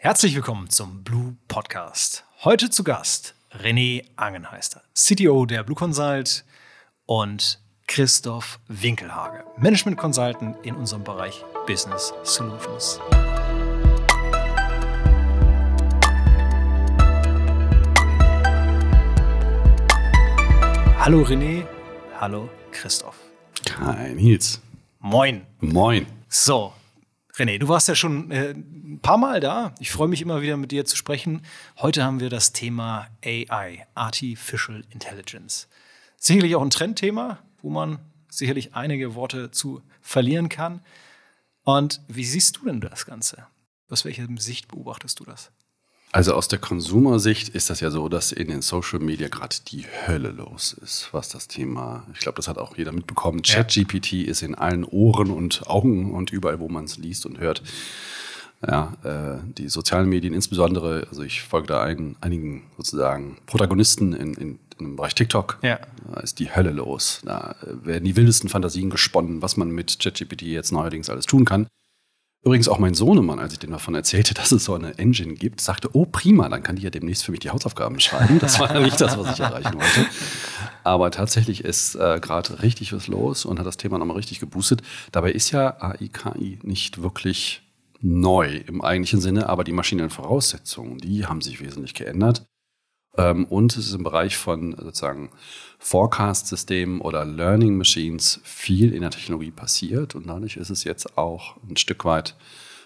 Herzlich willkommen zum Blue Podcast. Heute zu Gast René Angenheister, CTO der Blue Consult und Christoph Winkelhage, Management Consultant in unserem Bereich Business Solutions. Hallo René, hallo Christoph. Hi Nils. Moin. Moin. So, René, du warst ja schon äh, ein paar Mal da. Ich freue mich immer wieder mit dir zu sprechen. Heute haben wir das Thema AI, Artificial Intelligence. Sicherlich auch ein Trendthema, wo man sicherlich einige Worte zu verlieren kann. Und wie siehst du denn das Ganze? Aus welcher Sicht beobachtest du das? Also aus der Konsumersicht ist das ja so, dass in den Social Media gerade die Hölle los ist, was das Thema, ich glaube, das hat auch jeder mitbekommen. ChatGPT ja. ist in allen Ohren und Augen und überall, wo man es liest und hört. Ja, äh, die sozialen Medien insbesondere, also ich folge da ein, einigen sozusagen Protagonisten in, in, im Bereich TikTok. Ja. Da ist die Hölle los. Da werden die wildesten Fantasien gesponnen, was man mit ChatGPT jetzt neuerdings alles tun kann. Übrigens auch mein Sohnemann, als ich dem davon erzählte, dass es so eine Engine gibt, sagte, oh prima, dann kann die ja demnächst für mich die Hausaufgaben schreiben. Das war nicht das, was ich erreichen wollte. Aber tatsächlich ist äh, gerade richtig was los und hat das Thema nochmal richtig geboostet. Dabei ist ja AI, KI nicht wirklich neu im eigentlichen Sinne, aber die maschinellen Voraussetzungen, die haben sich wesentlich geändert. Ähm, und es ist im Bereich von sozusagen Forecast-Systemen oder Learning Machines viel in der Technologie passiert. Und dadurch ist es jetzt auch ein Stück weit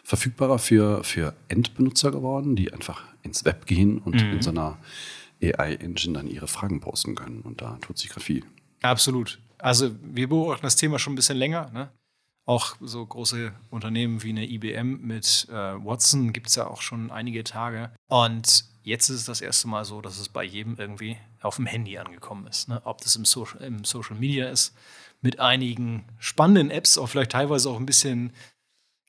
verfügbarer für, für Endbenutzer geworden, die einfach ins Web gehen und mhm. in so einer AI-Engine dann ihre Fragen posten können. Und da tut sich gerade viel. Absolut. Also wir beobachten das Thema schon ein bisschen länger. Ne? Auch so große Unternehmen wie eine IBM mit äh, Watson gibt es ja auch schon einige Tage. Und jetzt ist es das erste Mal so, dass es bei jedem irgendwie auf dem Handy angekommen ist. Ne? Ob das im Social, im Social Media ist, mit einigen spannenden Apps, auch vielleicht teilweise auch ein bisschen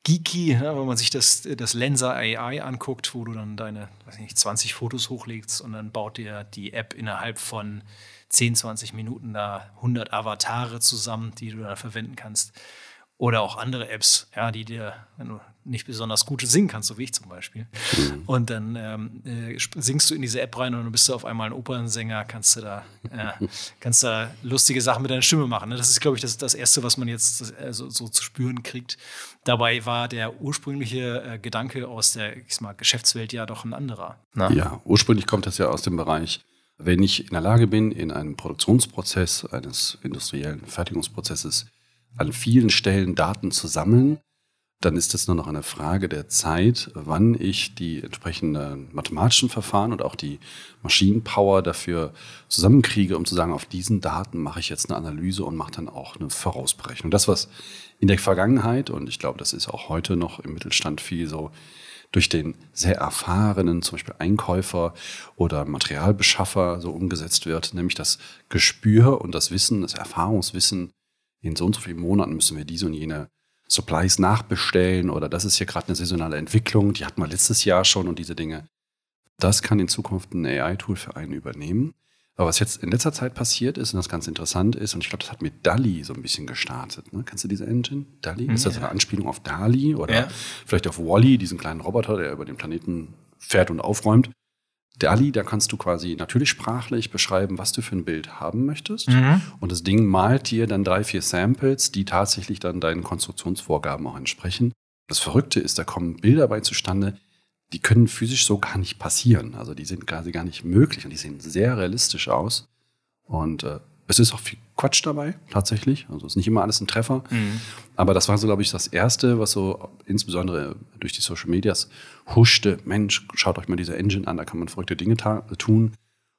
geeky, ne? wenn man sich das, das Lenser AI anguckt, wo du dann deine weiß nicht, 20 Fotos hochlegst und dann baut dir die App innerhalb von 10, 20 Minuten da 100 Avatare zusammen, die du da verwenden kannst. Oder auch andere Apps, ja, die dir, wenn du nicht besonders gut singen kannst, so wie ich zum Beispiel. Mhm. Und dann ähm, äh, singst du in diese App rein und dann bist du auf einmal ein Opernsänger, kannst du da, äh, kannst da lustige Sachen mit deiner Stimme machen. Ne? Das ist, glaube ich, das, das Erste, was man jetzt äh, so, so, zu spüren kriegt. Dabei war der ursprüngliche äh, Gedanke aus der ich mal, Geschäftswelt ja doch ein anderer. Na? Ne? Ja, ursprünglich kommt das ja aus dem Bereich wenn ich in der Lage bin, in einem Produktionsprozess eines industriellen Fertigungsprozesses an vielen Stellen Daten zu sammeln, dann ist es nur noch eine Frage der Zeit, wann ich die entsprechenden mathematischen Verfahren und auch die Maschinenpower dafür zusammenkriege, um zu sagen, auf diesen Daten mache ich jetzt eine Analyse und mache dann auch eine Vorausberechnung. Das, was in der Vergangenheit, und ich glaube, das ist auch heute noch im Mittelstand viel so, durch den sehr erfahrenen, zum Beispiel Einkäufer oder Materialbeschaffer so umgesetzt wird, nämlich das Gespür und das Wissen, das Erfahrungswissen, in so und so vielen Monaten müssen wir diese und jene Supplies nachbestellen oder das ist hier gerade eine saisonale Entwicklung, die hatten wir letztes Jahr schon und diese Dinge. Das kann in Zukunft ein AI-Tool für einen übernehmen. Aber was jetzt in letzter Zeit passiert ist und das ganz interessant ist, und ich glaube, das hat mit DALI so ein bisschen gestartet. Ne? Kennst du diese Engine? DALI? Mhm, ist das eine Anspielung auf DALI oder ja. vielleicht auf Wally, diesen kleinen Roboter, der über den Planeten fährt und aufräumt? DALI, da kannst du quasi natürlich sprachlich beschreiben, was du für ein Bild haben möchtest. Mhm. Und das Ding malt dir dann drei, vier Samples, die tatsächlich dann deinen Konstruktionsvorgaben auch entsprechen. Das Verrückte ist, da kommen Bilder bei zustande, die können physisch so gar nicht passieren. Also die sind quasi gar nicht möglich und die sehen sehr realistisch aus. Und äh, es ist auch viel Quatsch dabei, tatsächlich. Also ist nicht immer alles ein Treffer. Mhm. Aber das war so, glaube ich, das Erste, was so insbesondere durch die Social Medias huschte. Mensch, schaut euch mal diese Engine an, da kann man verrückte Dinge tun.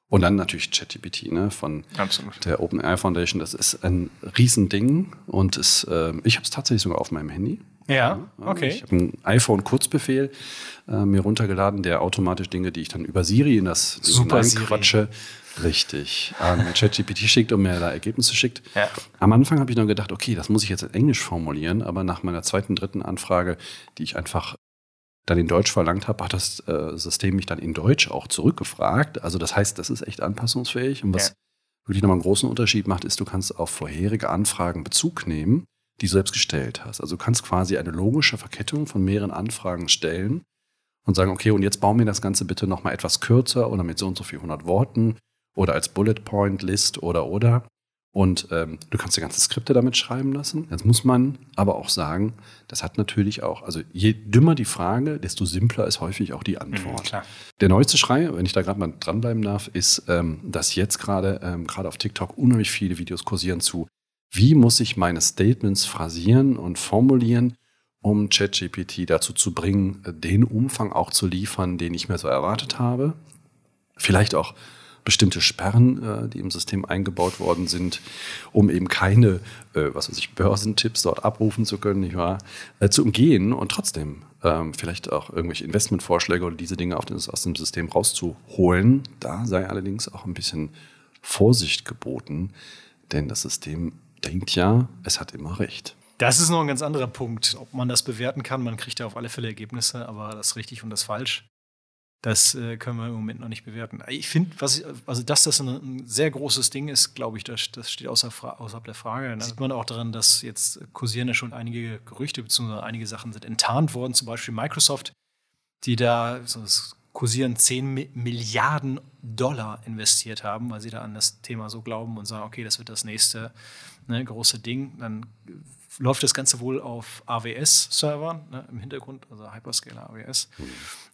Und dann natürlich ChatGPT ne, von Absolut. der OpenAI Foundation. Das ist ein Riesending. Und es, äh, ich habe es tatsächlich sogar auf meinem Handy. Ja, okay. Ich habe einen iPhone-Kurzbefehl äh, mir runtergeladen, der automatisch Dinge, die ich dann über Siri in das Super quatsche, richtig an ChatGPT schickt und mir da Ergebnisse schickt. Ja. Am Anfang habe ich dann gedacht, okay, das muss ich jetzt in Englisch formulieren, aber nach meiner zweiten, dritten Anfrage, die ich einfach dann in Deutsch verlangt habe, hat das äh, System mich dann in Deutsch auch zurückgefragt. Also das heißt, das ist echt anpassungsfähig. Und was ja. wirklich nochmal einen großen Unterschied macht, ist, du kannst auf vorherige Anfragen Bezug nehmen, die du selbst gestellt hast. Also du kannst quasi eine logische Verkettung von mehreren Anfragen stellen und sagen, okay, und jetzt bauen wir das Ganze bitte nochmal etwas kürzer oder mit so und so viel 100 Worten oder als Bullet Point List oder oder. Und ähm, du kannst dir ganze Skripte damit schreiben lassen. Jetzt muss man aber auch sagen, das hat natürlich auch, also je dümmer die Frage, desto simpler ist häufig auch die Antwort. Mhm, Der neueste Schrei, wenn ich da gerade mal dranbleiben darf, ist, ähm, dass jetzt gerade ähm, gerade auf TikTok unheimlich viele Videos kursieren zu, wie muss ich meine Statements phrasieren und formulieren, um ChatGPT dazu zu bringen, den Umfang auch zu liefern, den ich mir so erwartet habe. Vielleicht auch bestimmte Sperren, äh, die im System eingebaut worden sind, um eben keine, äh, was weiß ich, Börsentipps dort abrufen zu können, nicht wahr, äh, zu umgehen und trotzdem ähm, vielleicht auch irgendwelche Investmentvorschläge oder diese Dinge aus dem System rauszuholen. Da sei allerdings auch ein bisschen Vorsicht geboten, denn das System denkt ja, es hat immer recht. Das ist noch ein ganz anderer Punkt, ob man das bewerten kann. Man kriegt ja auf alle Fälle Ergebnisse, aber das richtig und das falsch. Das äh, können wir im Moment noch nicht bewerten. Ich finde, also dass das ein, ein, sehr großes Ding ist, glaube ich, das, das steht außer, außerhalb der Frage. Da sieht man auch daran, dass jetzt kursieren ja schon einige Gerüchte, beziehungsweise einige Sachen sind enttarnt worden, zum Beispiel Microsoft, die da so das kursieren 10 Milliarden Dollar investiert haben, weil sie da an das Thema so glauben und sagen, okay, das wird das nächste ne, große Ding. Dann läuft das Ganze wohl auf AWS-Servern ne, im Hintergrund, also Hyperscaler AWS.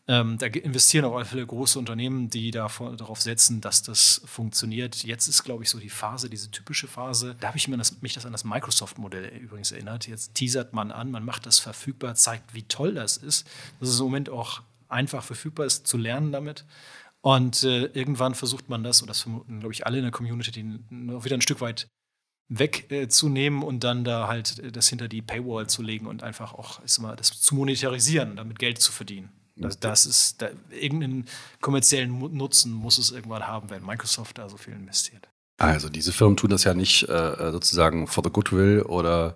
Ähm, da investieren auf alle Fälle große Unternehmen, die davor, darauf setzen, dass das funktioniert. Jetzt ist, glaube ich, so die Phase, diese typische Phase. Da habe ich mir das, mich das an das Microsoft-Modell übrigens erinnert. Jetzt teasert man an, man macht das verfügbar, zeigt, wie toll das ist. Dass es im Moment auch einfach verfügbar ist, zu lernen damit. Und äh, irgendwann versucht man das, und das vermuten, glaube ich, alle in der Community, die wieder ein Stück weit wegzunehmen äh, und dann da halt äh, das hinter die Paywall zu legen und einfach auch ist mal, das zu monetarisieren, damit Geld zu verdienen. Das, das ist da, irgendeinen kommerziellen Nutzen muss es irgendwann haben, wenn Microsoft da so viel investiert. Also diese Firmen tun das ja nicht äh, sozusagen for the goodwill oder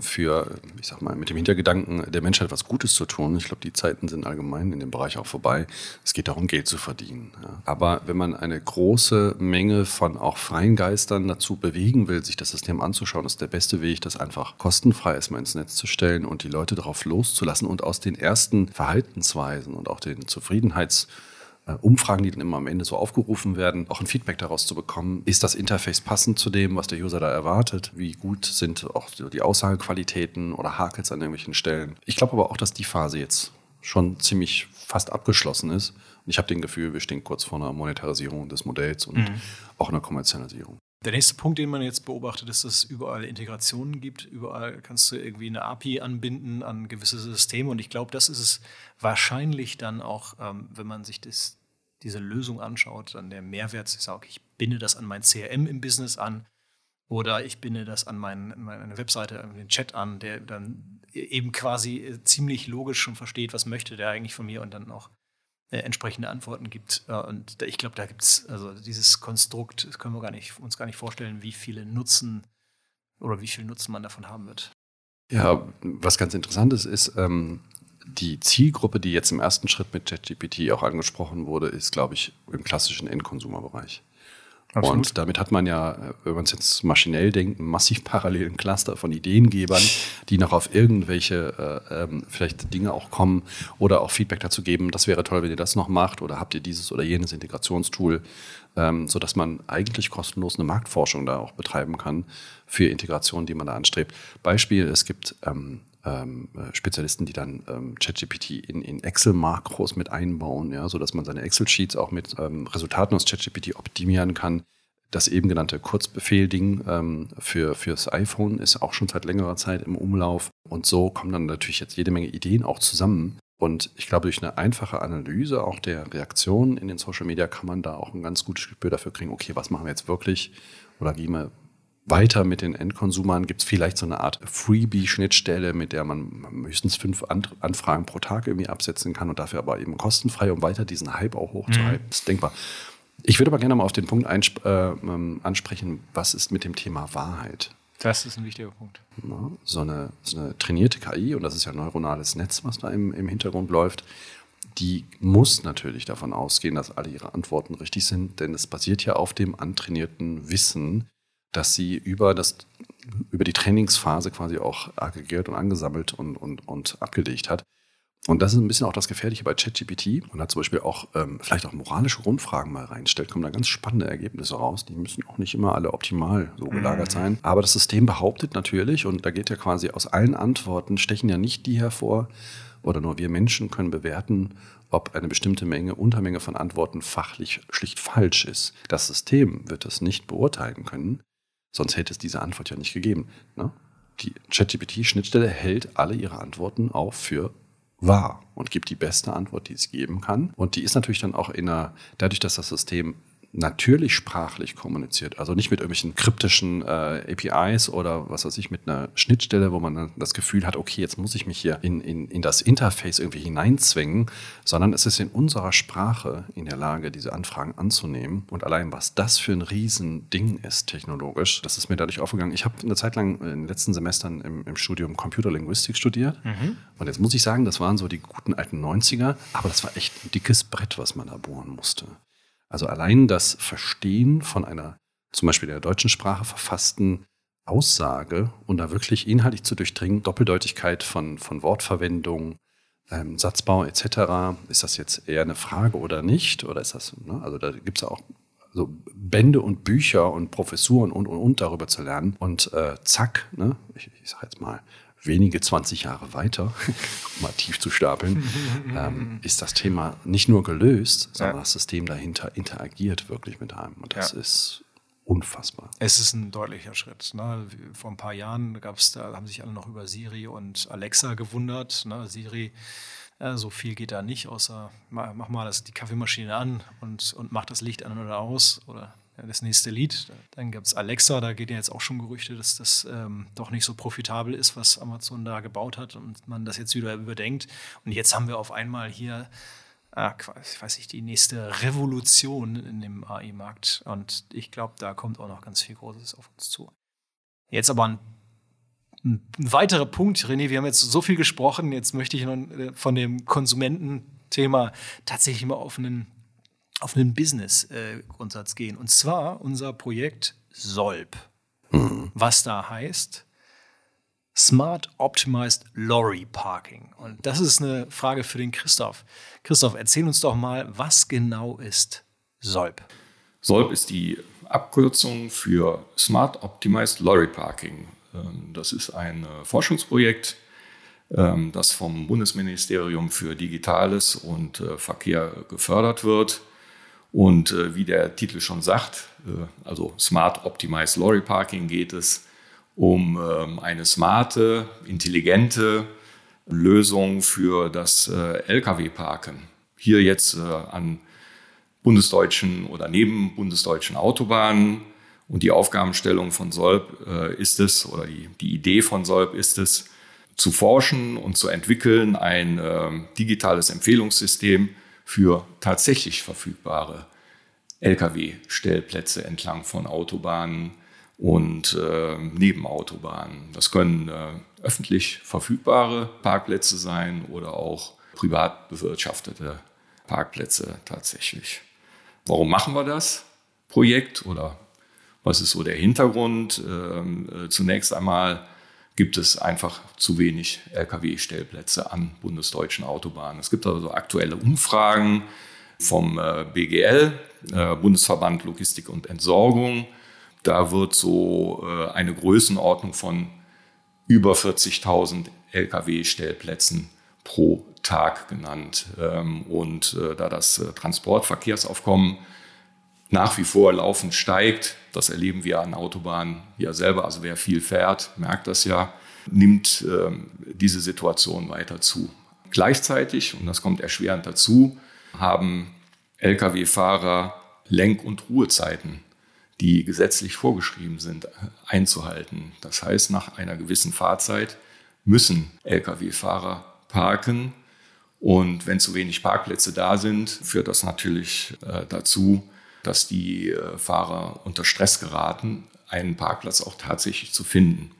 für, ich sag mal, mit dem Hintergedanken, der Menschheit was Gutes zu tun. Ich glaube, die Zeiten sind allgemein in dem Bereich auch vorbei. Es geht darum, Geld zu verdienen. Ja. Aber wenn man eine große Menge von auch freien Geistern dazu bewegen will, sich das System anzuschauen, ist der beste Weg, das einfach kostenfrei erstmal ins Netz zu stellen und die Leute darauf loszulassen und aus den ersten Verhaltensweisen und auch den Zufriedenheits- Umfragen, die dann immer am Ende so aufgerufen werden, auch ein Feedback daraus zu bekommen. Ist das Interface passend zu dem, was der User da erwartet? Wie gut sind auch die Aussagequalitäten oder Hakels an irgendwelchen Stellen? Ich glaube aber auch, dass die Phase jetzt schon ziemlich fast abgeschlossen ist. Und ich habe den Gefühl, wir stehen kurz vor einer Monetarisierung des Modells und mhm. auch einer Kommerzialisierung. Der nächste Punkt, den man jetzt beobachtet, ist, dass es überall Integrationen gibt. Überall kannst du irgendwie eine API anbinden an gewisse Systeme. Und ich glaube, das ist es wahrscheinlich dann auch, ähm, wenn man sich das, diese Lösung anschaut, dann der Mehrwert. Ich sage, ich binde das an mein CRM im Business an oder ich binde das an mein, meine Webseite, an den Chat an, der dann eben quasi äh, ziemlich logisch schon versteht, was möchte der eigentlich von mir und dann auch äh, entsprechende Antworten gibt. Und ich glaube, da gibt es, also dieses Konstrukt, das können wir gar nicht, uns gar nicht vorstellen, wie viele Nutzen oder wie viel Nutzen man davon haben wird. Ja, was ganz interessant ist, ist, ähm, die Zielgruppe, die jetzt im ersten Schritt mit ChatGPT auch angesprochen wurde, ist, glaube ich, im klassischen Endkonsumerbereich. Absolut. Und damit hat man ja, wenn man es jetzt maschinell denkt, einen massiv parallelen Cluster von Ideengebern, die noch auf irgendwelche äh, ähm, vielleicht Dinge auch kommen oder auch Feedback dazu geben, das wäre toll, wenn ihr das noch macht oder habt ihr dieses oder jenes Integrationstool, ähm, sodass man eigentlich kostenlos eine Marktforschung da auch betreiben kann für Integrationen, die man da anstrebt. Beispiel, es gibt ähm, ähm, äh, Spezialisten, die dann ähm, ChatGPT in, in Excel-Makros mit einbauen, ja, sodass man seine Excel-Sheets auch mit ähm, Resultaten aus ChatGPT optimieren kann. Das eben genannte Kurzbefehl-Ding ähm, für, fürs iPhone ist auch schon seit längerer Zeit im Umlauf. Und so kommen dann natürlich jetzt jede Menge Ideen auch zusammen. Und ich glaube, durch eine einfache Analyse auch der Reaktionen in den Social Media kann man da auch ein ganz gutes Gespür dafür kriegen, okay, was machen wir jetzt wirklich? Oder gehen wir weiter mit den Endkonsumern? Gibt es vielleicht so eine Art Freebie-Schnittstelle, mit der man höchstens fünf Anfragen pro Tag irgendwie absetzen kann und dafür aber eben kostenfrei, um weiter diesen Hype auch hochzuhalten? Mhm. Das ist denkbar. Ich würde aber gerne mal auf den Punkt äh, ähm, ansprechen, was ist mit dem Thema Wahrheit? Das ist ein wichtiger Punkt. Ja, so, eine, so, eine, trainierte KI, und das ist ja ein neuronales Netz, was da im, im Hintergrund läuft, die muss natürlich davon ausgehen, dass alle ihre Antworten richtig sind, denn es basiert ja auf dem antrainierten Wissen, dass sie über, das, über die Trainingsphase quasi auch aggregiert und angesammelt und, und, und abgelegt hat. Und das ist ein bisschen auch das Gefährliche bei ChatGPT und da zum Beispiel auch ähm, vielleicht auch moralische Grundfragen mal reinstellt, kommen da ganz spannende Ergebnisse raus. Die müssen auch nicht immer alle optimal so gelagert mhm. sein. Aber das System behauptet natürlich, und da geht ja quasi aus allen Antworten, stechen ja nicht die hervor, oder nur wir Menschen können bewerten, ob eine bestimmte Menge, Untermenge von Antworten fachlich schlicht falsch ist. Das System wird das nicht beurteilen können, sonst hätte es diese Antwort ja nicht gegeben. Ne? Die ChatGPT-Schnittstelle hält alle ihre Antworten auch für wahr und gibt die beste Antwort, die es geben kann. Und die ist natürlich dann auch in einer, dadurch, dass das System natürlich sprachlich kommuniziert. Also nicht mit irgendwelchen kryptischen äh, APIs oder was weiß ich, mit einer Schnittstelle, wo man dann das Gefühl hat, okay, jetzt muss ich mich hier in, in, in das Interface irgendwie hineinzwingen, sondern es ist in unserer Sprache in der Lage, diese Anfragen anzunehmen. Und allein was das für ein Riesending ist technologisch, das ist mir dadurch aufgegangen. Ich habe eine Zeit lang in den letzten Semestern im, im Studium Computerlinguistik studiert. Mhm. Und jetzt muss ich sagen, das waren so die guten alten 90er, aber das war echt ein dickes Brett, was man da bohren musste. Also allein das Verstehen von einer zum Beispiel der deutschen Sprache verfassten Aussage und da wirklich inhaltlich zu durchdringen, Doppeldeutigkeit von, von Wortverwendung, ähm, Satzbau etc., ist das jetzt eher eine Frage oder nicht? Oder ist das, ne? also da gibt es auch so Bände und Bücher und Professuren und und und darüber zu lernen. Und äh, zack, ne? ich, ich sage jetzt mal, wenige 20 Jahre weiter, um mal tief zu stapeln, ähm, ist das Thema nicht nur gelöst, sondern ja. das System dahinter interagiert wirklich mit einem. Und das ja. ist unfassbar. Es ist ein deutlicher Schritt. Ne? Vor ein paar Jahren gab's, da haben sich alle noch über Siri und Alexa gewundert. Ne? Siri, äh, so viel geht da nicht, außer mach mal das, die Kaffeemaschine an und, und mach das Licht an oder aus oder das nächste Lied. Dann gibt es Alexa, da geht ja jetzt auch schon Gerüchte, dass das ähm, doch nicht so profitabel ist, was Amazon da gebaut hat und man das jetzt wieder überdenkt. Und jetzt haben wir auf einmal hier, ah, ich weiß nicht, die nächste Revolution in dem AI-Markt. Und ich glaube, da kommt auch noch ganz viel Großes auf uns zu. Jetzt aber ein ein weiterer Punkt, René, wir haben jetzt so viel gesprochen, jetzt möchte ich äh, von dem Konsumententhema tatsächlich mal auf einen auf einen Business-Grundsatz äh, gehen. Und zwar unser Projekt SOLP. Mhm. Was da heißt, Smart Optimized Lorry Parking. Und das ist eine Frage für den Christoph. Christoph, erzähl uns doch mal, was genau ist SOLP? SOLP ist die Abkürzung für Smart Optimized Lorry Parking. Ähm, das ist ein äh, Forschungsprojekt, ähm, das vom Bundesministerium für Digitales und äh, Verkehr gefördert wird. Und äh, wie der Titel schon sagt, äh, also Smart Optimized Lorry Parking geht es um ähm, eine smarte, intelligente Lösung für das äh, Lkw-Parken. Hier jetzt äh, an bundesdeutschen oder neben bundesdeutschen Autobahnen. Und die Aufgabenstellung von Solb äh, ist es, oder die, die Idee von Solb ist es, zu forschen und zu entwickeln ein ähm, digitales Empfehlungssystem, für tatsächlich verfügbare Lkw-Stellplätze entlang von Autobahnen und äh, Nebenautobahnen. Das können äh, öffentlich verfügbare Parkplätze sein oder auch privat bewirtschaftete Parkplätze tatsächlich. Warum machen wir das Projekt oder was ist so der Hintergrund? Ähm, äh, zunächst einmal gibt es einfach zu wenig Lkw-Stellplätze an bundesdeutschen Autobahnen. Es gibt also aktuelle Umfragen vom äh, BGL, äh, Bundesverband Logistik und Entsorgung. Da wird so äh, eine Größenordnung von über 40.000 Lkw-Stellplätzen pro Tag genannt. Ähm, und da das Transportverkehrsaufkommen nach wie vor laufend steigt. Das erleben wir an Autobahnen ja selber. Also wer viel fährt, merkt das ja, nimmt ähm, diese Situation weiter zu. Gleichzeitig, und das kommt erschwerend dazu, haben Lkw-Fahrer Lenk- und Ruhezeiten, die gesetzlich vorgeschrieben sind, einzuhalten. Das heißt, nach einer gewissen Fahrzeit müssen Lkw-Fahrer parken. Und wenn zu wenig Parkplätze da sind, führt das natürlich äh, dazu, dass die äh, Fahrer unter Stress geraten, einen Parkplatz auch tatsächlich zu finden.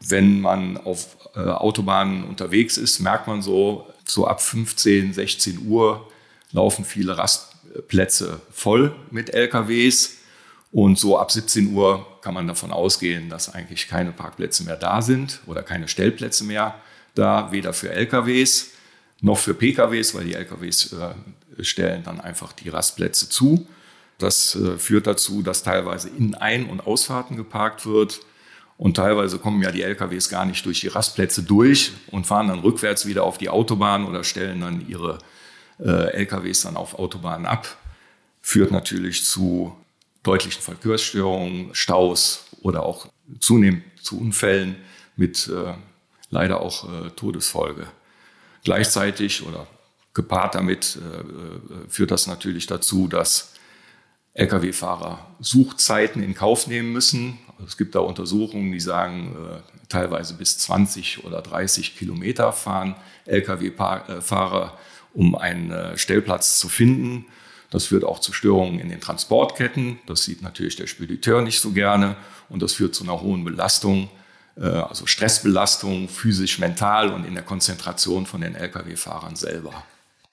Wenn man auf äh, Autobahnen unterwegs ist, merkt man so, so ab 15, 16 Uhr laufen viele Rastplätze voll mit LKWs. Und so ab 17 Uhr kann man davon ausgehen, dass eigentlich keine Parkplätze mehr da sind oder keine Stellplätze mehr da, weder für LKWs noch für PKWs, weil die LKWs äh, stellen dann einfach die Rastplätze zu. Das äh, führt dazu, dass teilweise in Ein- und Ausfahrten geparkt wird. Und teilweise kommen ja die LKWs gar nicht durch die Rastplätze durch und fahren dann rückwärts wieder auf die Autobahn oder stellen dann ihre äh, LKWs dann auf Autobahnen ab. Führt natürlich zu deutlichen Verkehrsstörungen, Staus oder auch zunehmend zu Unfällen mit äh, leider auch äh, Todesfolge. Gleichzeitig oder gepaart damit äh, äh führt das natürlich dazu, dass Lkw-Fahrer Suchzeiten in Kauf nehmen müssen. Also es gibt da Untersuchungen, die sagen, äh, teilweise bis 20 oder 30 Kilometer fahren Lkw-Fahrer, um einen äh, Stellplatz zu finden. Das führt auch zu Störungen in den Transportketten. Das sieht natürlich der Spediteur nicht so gerne. Und das führt zu einer hohen Belastung, äh, also Stressbelastung, physisch, mental und in der Konzentration von den Lkw-Fahrern selber.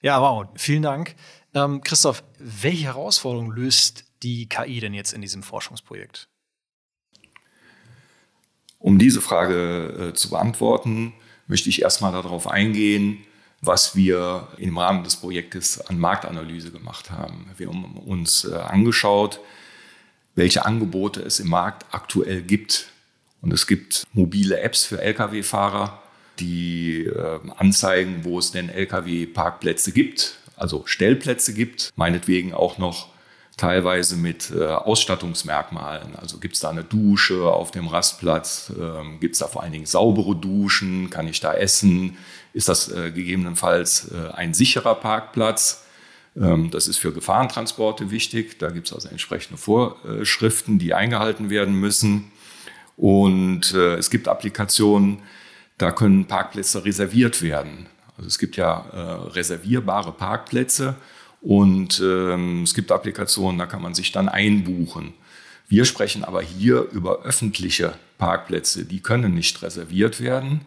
Ja, wow. Vielen Dank. Ähm, Christoph, welche Herausforderungen löst die KI denn jetzt in diesem Forschungsprojekt? Um diese Frage äh, zu beantworten, möchte ich erstmal darauf eingehen, was wir im Rahmen des Projektes an Marktanalyse gemacht haben. Wir haben uns äh, angeschaut, welche Angebote es im Markt aktuell gibt. Und es gibt mobile Apps für Lkw-Fahrer, die äh, anzeigen, wo es denn Lkw-Parkplätze gibt also Stellplätze gibt, meinetwegen auch noch teilweise mit äh, Ausstattungsmerkmalen. Also gibt es da eine Dusche auf dem Rastplatz, ähm, gibt es da vor allen Dingen saubere Duschen, kann ich da essen, ist das äh, gegebenenfalls äh, ein sicherer Parkplatz. Ähm, das ist für Gefahrentransporte wichtig, da gibt es also entsprechende Vorschriften, die eingehalten werden müssen. Und äh, es gibt Applikationen, da können Parkplätze reserviert werden. Also es gibt ja äh, reservierbare Parkplätze und ähm, es gibt Applikationen, da kann man sich dann einbuchen. Wir sprechen aber hier über öffentliche Parkplätze, die können nicht reserviert werden.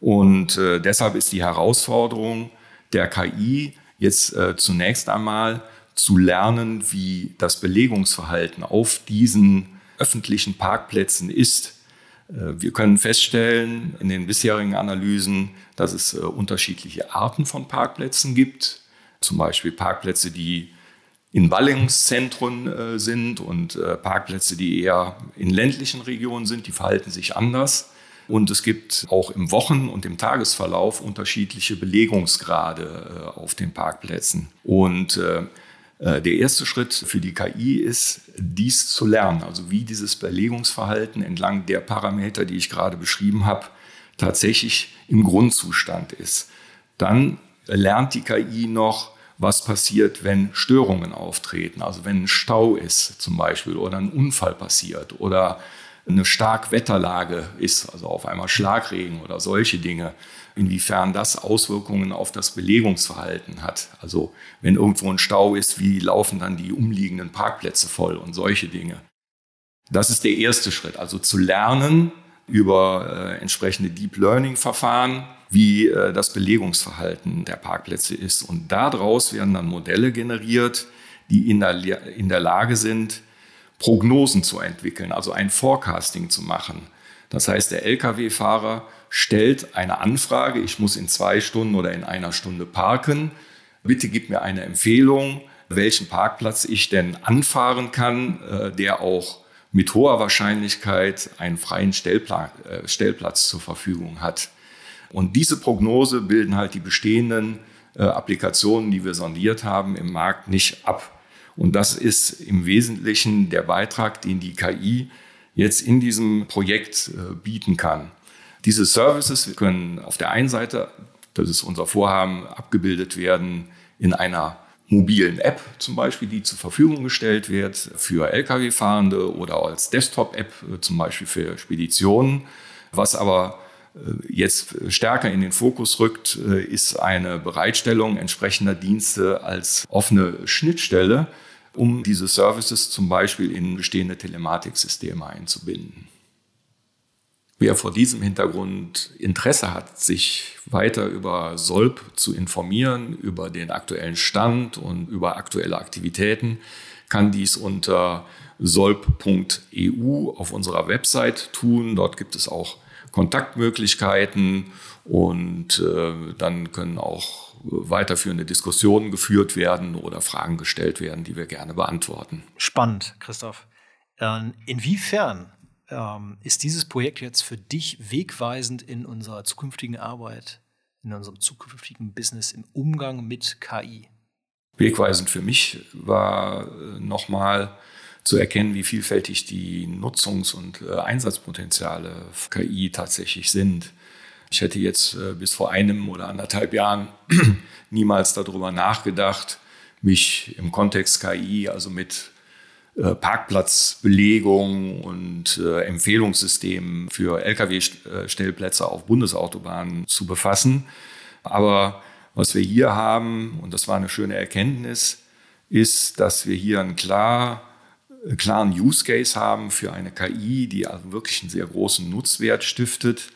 Und äh, deshalb ist die Herausforderung der KI jetzt äh, zunächst einmal zu lernen, wie das Belegungsverhalten auf diesen öffentlichen Parkplätzen ist. Äh, wir können feststellen in den bisherigen Analysen, dass es äh, unterschiedliche Arten von Parkplätzen gibt. Zum Beispiel Parkplätze, die in Ballungszentren äh, sind und Parkplätze, die eher in ländlichen Regionen sind, die verhalten sich anders. Und es gibt auch im Wochen- und im Tagesverlauf unterschiedliche Belegungsgrade auf den Parkplätzen. Und äh, der erste Schritt für die KI ist, dies zu lernen, also wie dieses Belegungsverhalten entlang der Parameter, die ich gerade beschrieben habe, tatsächlich im Grundzustand ist. Dann lernt die KI noch, was passiert, wenn Störungen auftreten, also wenn ein Stau ist zum Beispiel oder ein Unfall passiert oder eine Starkwetterlage ist, also auf einmal Schlagregen oder solche Dinge inwiefern das Auswirkungen auf das Belegungsverhalten hat. Also wenn irgendwo ein Stau ist, wie laufen dann die umliegenden Parkplätze voll und solche Dinge. Das ist der erste Schritt, also zu lernen über äh, entsprechende Deep Learning-Verfahren, wie äh, das Belegungsverhalten der Parkplätze ist. Und daraus werden dann Modelle generiert, die in der, in der Lage sind, Prognosen zu entwickeln, also ein Forecasting zu machen. Das heißt, der Lkw-Fahrer stellt eine Anfrage, ich muss in zwei Stunden oder in einer Stunde parken. Bitte gib mir eine Empfehlung, welchen Parkplatz ich denn anfahren kann, äh, der auch mit hoher Wahrscheinlichkeit einen freien Stellplatz, äh, Stellplatz zur Verfügung hat. Und diese Prognose bilden halt die bestehenden äh, Applikationen, die wir sondiert haben, im Markt nicht ab. Und das ist im Wesentlichen der Beitrag, den die KI jetzt in diesem Projekt bieten kann. Diese Services können auf der einen Seite, das ist unser Vorhaben, abgebildet werden in einer mobilen App zum Beispiel, die zur Verfügung gestellt wird für Lkw-Fahrende oder als Desktop-App äh, zum Beispiel für Speditionen. Was aber äh, jetzt stärker in den Fokus rückt, äh, ist eine Bereitstellung entsprechender Dienste als offene Schnittstelle, um diese Services zum Beispiel in bestehende Telematiksysteme einzubinden. Wer vor diesem Hintergrund Interesse hat, sich weiter über Solp zu informieren, über den aktuellen Stand und über aktuelle Aktivitäten, kann dies unter solp.eu auf unserer Website tun. Dort gibt es auch Kontaktmöglichkeiten und äh, dann können auch weiterführende Diskussionen geführt werden oder Fragen gestellt werden, die wir gerne beantworten. Spannend, Christoph. Ähm, inwiefern ähm, ist dieses Projekt jetzt für dich wegweisend in unserer zukünftigen Arbeit, in unserem zukünftigen Business im Umgang mit KI? Wegweisend für mich war äh, nochmal zu erkennen, wie vielfältig die Nutzungs- und äh, Einsatzpotenziale KI tatsächlich sind. Ich hätte jetzt äh, bis vor einem oder anderthalb Jahren niemals darüber nachgedacht, mich im Kontext KI, also mit äh, Parkplatzbelegung und äh, Empfehlungssystemen für Lkw-Stellplätze auf Bundesautobahnen zu befassen. Aber was wir hier haben, und das war eine schöne Erkenntnis, ist, dass wir hier einen klar, klaren Use Case haben für eine KI, die also wirklich einen sehr großen Nutzwert stiftet,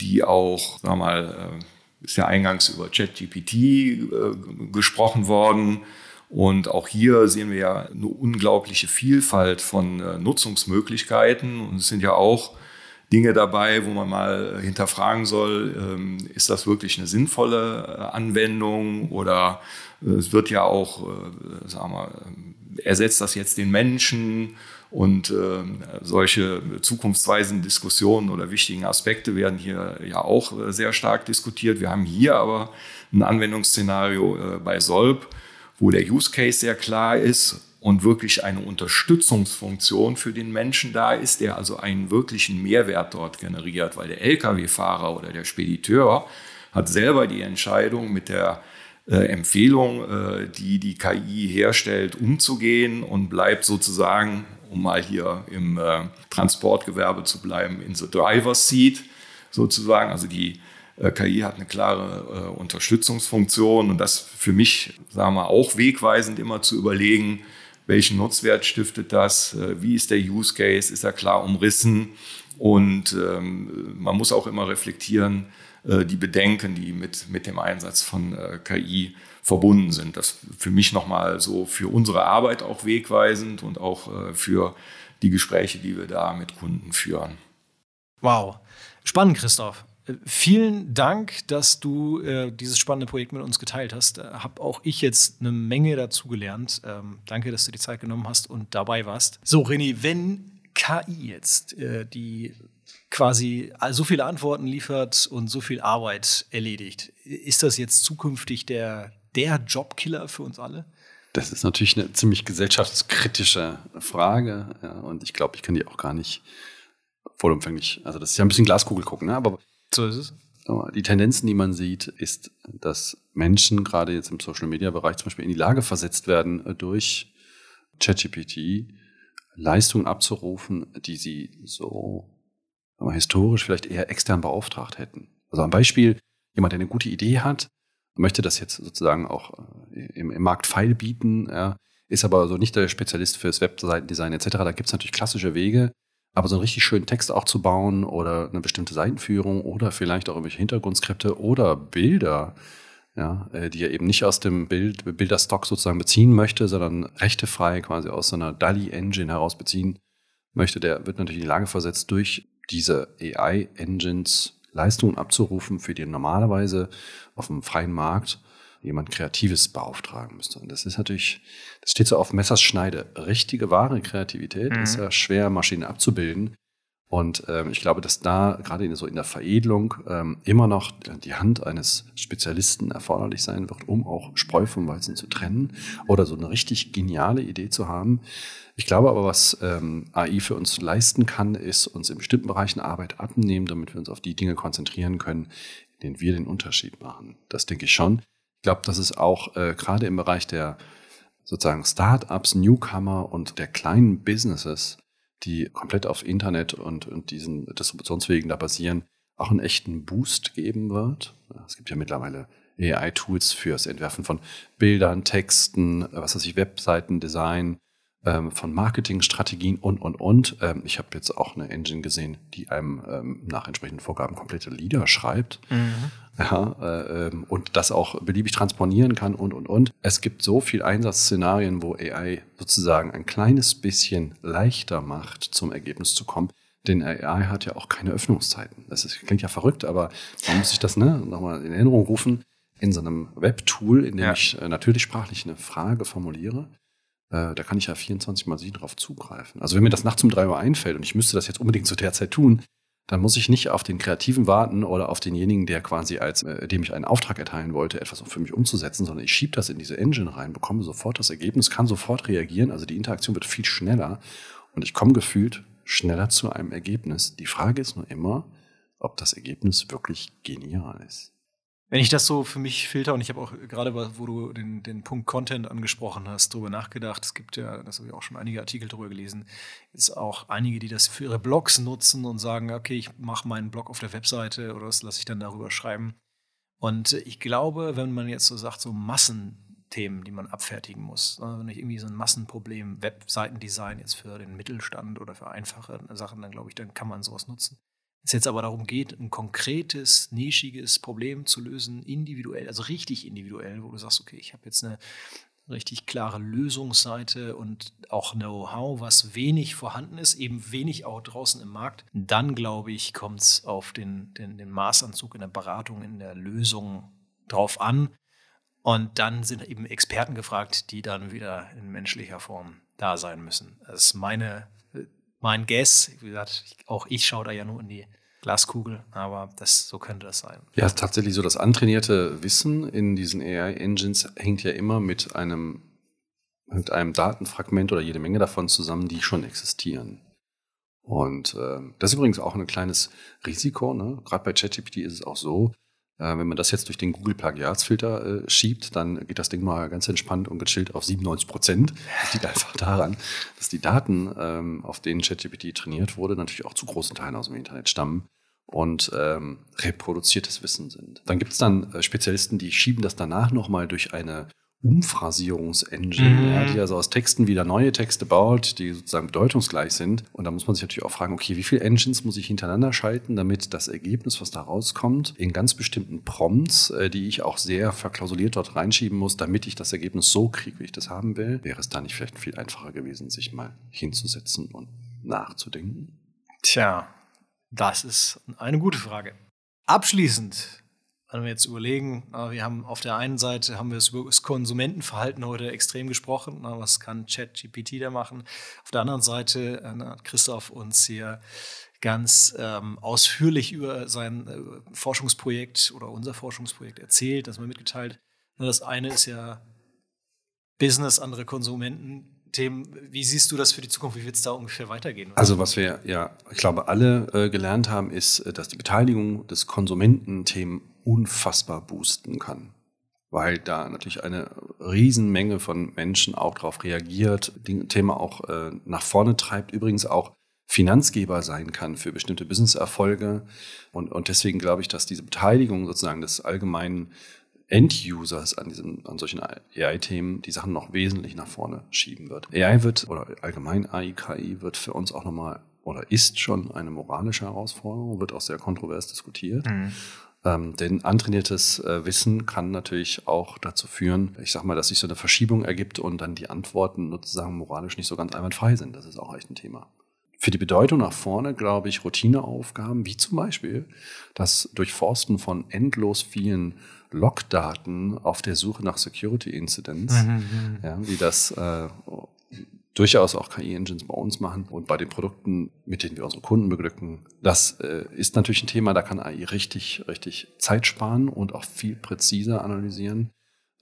die auch, sagen wir mal, äh, ist ja eingangs über ChatGPT äh, gesprochen worden, und auch hier sehen wir ja eine unglaubliche Vielfalt von äh, Nutzungsmöglichkeiten. Und es sind ja auch Dinge dabei, wo man mal hinterfragen soll, ähm, ist das wirklich eine sinnvolle äh, Anwendung oder äh, es wird ja auch, sagen wir, ersetzt das jetzt den Menschen und äh, solche zukunftsweisenden Diskussionen oder wichtigen Aspekte werden hier ja auch sehr stark diskutiert. Wir haben hier aber ein Anwendungsszenario bei Solb, wo der Use Case sehr klar ist und wirklich eine Unterstützungsfunktion für den Menschen da ist, der also einen wirklichen Mehrwert dort generiert, weil der Lkw-Fahrer oder der Spediteur hat selber die Entscheidung mit der äh, Empfehlung, äh, die die KI herstellt, umzugehen und bleibt sozusagen, um mal hier im äh, Transportgewerbe zu bleiben, in the driver's seat sozusagen. Also die KI hat eine klare äh, Unterstützungsfunktion und das für mich, sagen wir, auch wegweisend immer zu überlegen, welchen Nutzwert stiftet das, äh, wie ist der Use Case, ist er klar umrissen und ähm, man muss auch immer reflektieren, äh, die Bedenken, die mit, mit dem Einsatz von äh, KI verbunden sind. Das für mich nochmal so für unsere Arbeit auch wegweisend und auch äh, für die Gespräche, die wir da mit Kunden führen. Wow. Spannend, Christoph. Vielen Dank, dass du äh, dieses spannende Projekt mit uns geteilt hast. Äh, Habe auch ich jetzt eine Menge dazu gelernt. Ähm, danke, dass du die Zeit genommen hast und dabei warst. So, René, wenn KI jetzt äh, die quasi so viele Antworten liefert und so viel Arbeit erledigt, ist das jetzt zukünftig der, der Jobkiller für uns alle? Das ist natürlich eine ziemlich gesellschaftskritische Frage. Ja, und ich glaube, ich kann die auch gar nicht vollumfänglich. Also, das ist ja ein bisschen Glaskugel gucken, ne? aber so ist es. Die Tendenzen, die man sieht, ist, dass Menschen gerade jetzt im Social-Media-Bereich zum Beispiel in die Lage versetzt werden, äh, durch ChatGPT Leistungen abzurufen, die sie so historisch vielleicht eher extern beauftragt hätten. Also ein Beispiel, jemand, der eine gute Idee hat, möchte das jetzt sozusagen auch äh, im, im Markt feil bieten, ja, ist aber so nicht der Spezialist fürs Webseitendesign etc. Da gibt es natürlich klassische Wege, aber so einen richtig schönen Text auch zu bauen oder eine bestimmte Seitenführung oder vielleicht auch irgendwelche Hintergrundskripte oder Bilder, ja, äh, die er eben nicht aus dem Bild, Bilderstock sozusagen beziehen möchte, sondern rechtefrei quasi aus so DALI-Engine heraus beziehen möchte, der wird natürlich in die Lage versetzt, durch diese AI-Engines Leistungen abzurufen, für die normalerweise auf dem freien Markt jemand Kreatives beauftragen müsste. Und das ist natürlich, das steht so auf Messerschneide. Richtige, wahre Kreativität mhm. ist ja schwer, Maschinen abzubilden. Und ähm, ich glaube, dass da gerade in, so in der Veredelung ähm, immer noch die Hand eines Spezialisten erforderlich sein wird, um auch Spreu vom Weizen zu trennen oder so eine richtig geniale Idee zu haben. Ich glaube aber, was ähm, AI für uns leisten kann, ist uns in bestimmten Bereichen Arbeit abnehmen, damit wir uns auf die Dinge konzentrieren können, in denen wir den Unterschied machen. Das denke ich schon glaube, dass es auch äh, gerade im Bereich der sozusagen Startups, Newcomer und der kleinen Businesses, die komplett auf Internet und, und diesen Distributionswegen da basieren, auch einen echten Boost geben wird. Es gibt ja mittlerweile AI-Tools fürs Entwerfen von Bildern, Texten, was weiß ich, Webseiten, Design, ähm, von Marketingstrategien und, und, und. Ähm, ich habe jetzt auch eine Engine gesehen, die einem ähm, nach entsprechenden Vorgaben komplette Lieder schreibt. Mhm. Ja, äh, ähm, und das auch beliebig transponieren kann und, und, und. Es gibt so viele Einsatzszenarien, wo AI sozusagen ein kleines bisschen leichter macht, zum Ergebnis zu kommen. Denn AI hat ja auch keine Öffnungszeiten. Das ist, klingt ja verrückt, aber man muss sich das ne, nochmal in Erinnerung rufen. in so einem Webtool, in dem Ja. ich äh, natürlich sprachlich eine Frage formuliere. Äh, da kann ich ja 24 mal 7 drauf zugreifen. Also wenn mir das nachts um 3 Uhr einfällt und ich müsste das jetzt unbedingt zu der Zeit tun, dann muss ich nicht auf den Kreativen warten oder auf denjenigen, der quasi als, äh, dem ich einen Auftrag erteilen wollte, etwas für mich umzusetzen, sondern ich schiebe das in diese Engine rein, bekomme sofort das Ergebnis, kann sofort reagieren. Also die Interaktion wird viel schneller und ich komme gefühlt schneller zu einem Ergebnis. Die Frage ist nur immer, ob das Ergebnis wirklich genial ist. Wenn ich das so für mich filter, und ich habe auch gerade, wo du den, den Punkt Content angesprochen hast, darüber nachgedacht. Es gibt ja, das habe ich auch schon einige Artikel darüber gelesen, ist auch einige, die das für ihre Blogs nutzen und sagen, okay, ich mache meinen Blog auf der Webseite oder das lasse ich dann darüber schreiben. Und ich glaube, wenn man jetzt so sagt, so Massenthemen, die man abfertigen muss, ne, wenn ich irgendwie so ein Massenproblem, Webseitendesign jetzt für den Mittelstand oder für einfache Sachen, dann glaube ich, dann kann man sowas nutzen. Es jetzt aber darum geht, ein konkretes, nischiges Problem zu lösen, individuell, also richtig individuell, wo du sagst, okay, ich habe jetzt eine richtig klare Lösungsseite und auch Know-how, was wenig vorhanden ist, eben wenig auch draußen im Markt, dann glaube ich, kommt es auf den, den, den Maßanzug in der Beratung, in der Lösung drauf an. Und dann sind eben Experten gefragt, die dann wieder in menschlicher Form da sein müssen. Das ist meine, mein Guess. Wie gesagt, auch ich schaue da ja nur in die Glaskugel, aber das, so könnte das sein. Ja, tatsächlich so, das antrainierte Wissen in diesen AI-Engines hängt ja immer mit einem, mit einem Datenfragment oder jede Menge davon zusammen, die schon existieren. Und äh, das ist übrigens auch ein kleines Risiko. Ne? Gerade bei ChatGPT ist es auch so, äh, wenn man das jetzt durch den Google-Plagiatsfilter äh, schiebt, dann geht das Ding mal ganz entspannt und gechillt auf 97 Prozent. Das liegt einfach daran, dass die Daten, ähm, auf denen ChatGPT trainiert wurde, natürlich auch zu großen Teilen aus dem Internet stammen und ähm, reproduziertes Wissen sind. Dann gibt es dann äh, Spezialisten, die schieben das danach nochmal durch eine Umphrasierungsengine, Mhm. ja, die also aus Texten wieder neue Texte baut, die sozusagen bedeutungsgleich sind. Und da muss man sich natürlich auch fragen, okay, wie viele Engines muss ich hintereinander schalten, damit das Ergebnis, was da rauskommt, in ganz bestimmten Prompts, äh, die ich auch sehr verklausuliert dort reinschieben muss, damit ich das Ergebnis so kriege, wie ich das haben will, wäre es da nicht vielleicht viel einfacher gewesen, sich mal hinzusetzen und nachzudenken? Tja, das ist eine gute Frage. Abschließend, wenn wir jetzt überlegen, wir haben auf der einen Seite haben wir über das Konsumentenverhalten heute extrem gesprochen. Was kann ChatGPT da machen? Auf der anderen Seite äh, hat Christoph uns hier ganz ähm, ausführlich über sein äh, Forschungsprojekt oder unser Forschungsprojekt erzählt, das mal mitgeteilt. Das eine ist ja Business, andere Konsumententhemen. Wie siehst du das für die Zukunft? Wie wird es da ungefähr weitergehen? Also was wir ja, ich glaube, alle äh, gelernt haben, ist, äh, dass die Beteiligung des Konsumententhemen unfassbar boosten kann. Weil da natürlich eine Riesenmenge von Menschen auch darauf reagiert, die Thema auch äh, nach vorne treibt, übrigens auch Finanzgeber sein kann für bestimmte Businesserfolge. Und, und deswegen glaube ich, dass diese Beteiligung sozusagen des allgemeinen End-Users an, an solchen AI-Themen die Sachen noch wesentlich nach vorne schieben wird. AI wird, oder allgemein AI, KI wird für uns auch nochmal, oder ist schon eine moralische Herausforderung, wird auch sehr kontrovers diskutiert. Mhm. Ähm, denn antrainiertes äh, Wissen kann natürlich auch dazu führen, ich sag mal, dass sich so eine Verschiebung ergibt und dann die Antworten sozusagen moralisch nicht so ganz einwandfrei sind. Das ist auch echt ein Thema. Für die Bedeutung nach vorne, glaube ich, Routineaufgaben, wie zum Beispiel das Durchforsten von endlos vielen Logdaten auf der Suche nach Security Incidents, Mhm. ja, wie das äh, durchaus auch KI-Engines bei uns machen und bei den Produkten, mit denen wir unsere Kunden beglücken. Das äh, ist natürlich ein Thema, da kann AI richtig, richtig Zeit sparen und auch viel präziser analysieren.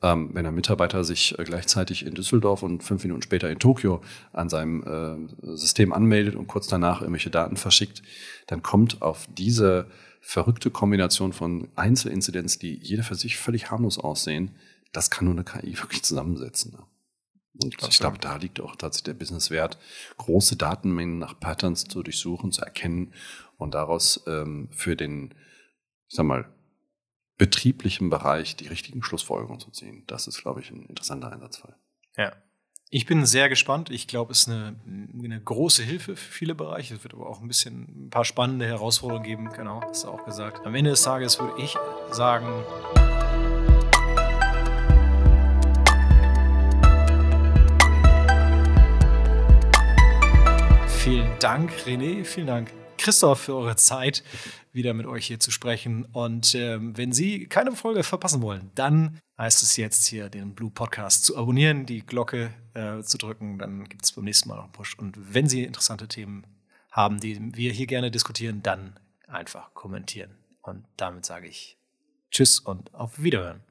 Ähm, wenn ein Mitarbeiter sich äh, gleichzeitig in Düsseldorf und fünf Minuten später in Tokio an seinem äh, System anmeldet und kurz danach irgendwelche Daten verschickt, dann kommt auf diese verrückte Kombination von Einzelinzidenz, die jede für sich völlig harmlos aussehen, das kann nur eine KI wirklich zusammensetzen. Ne? Und ich glaube, da liegt auch tatsächlich der Businesswert, große Datenmengen nach Patterns zu durchsuchen, zu erkennen und daraus ähm, für den, ich sag mal, betrieblichen Bereich die richtigen Schlussfolgerungen zu ziehen. Das ist, glaube ich, ein interessanter Einsatzfall. Ja. Ich bin sehr gespannt. Ich glaube, es ist eine, eine große Hilfe für viele Bereiche. Es wird aber auch ein bisschen ein paar spannende Herausforderungen geben. Genau, hast du auch gesagt. Am Ende des Tages würde ich sagen, Dank, René. Vielen Dank. Christoph, für eure Zeit, wieder mit euch hier zu sprechen. Und ähm, wenn Sie keine Folge verpassen wollen, dann heißt es jetzt hier, den Blue Podcast zu abonnieren, die Glocke äh, zu drücken. Dann gibt es beim nächsten Mal noch einen Push. Und wenn Sie interessante Themen haben, die wir hier gerne diskutieren, dann einfach kommentieren. Und damit sage ich Tschüss und auf Wiederhören.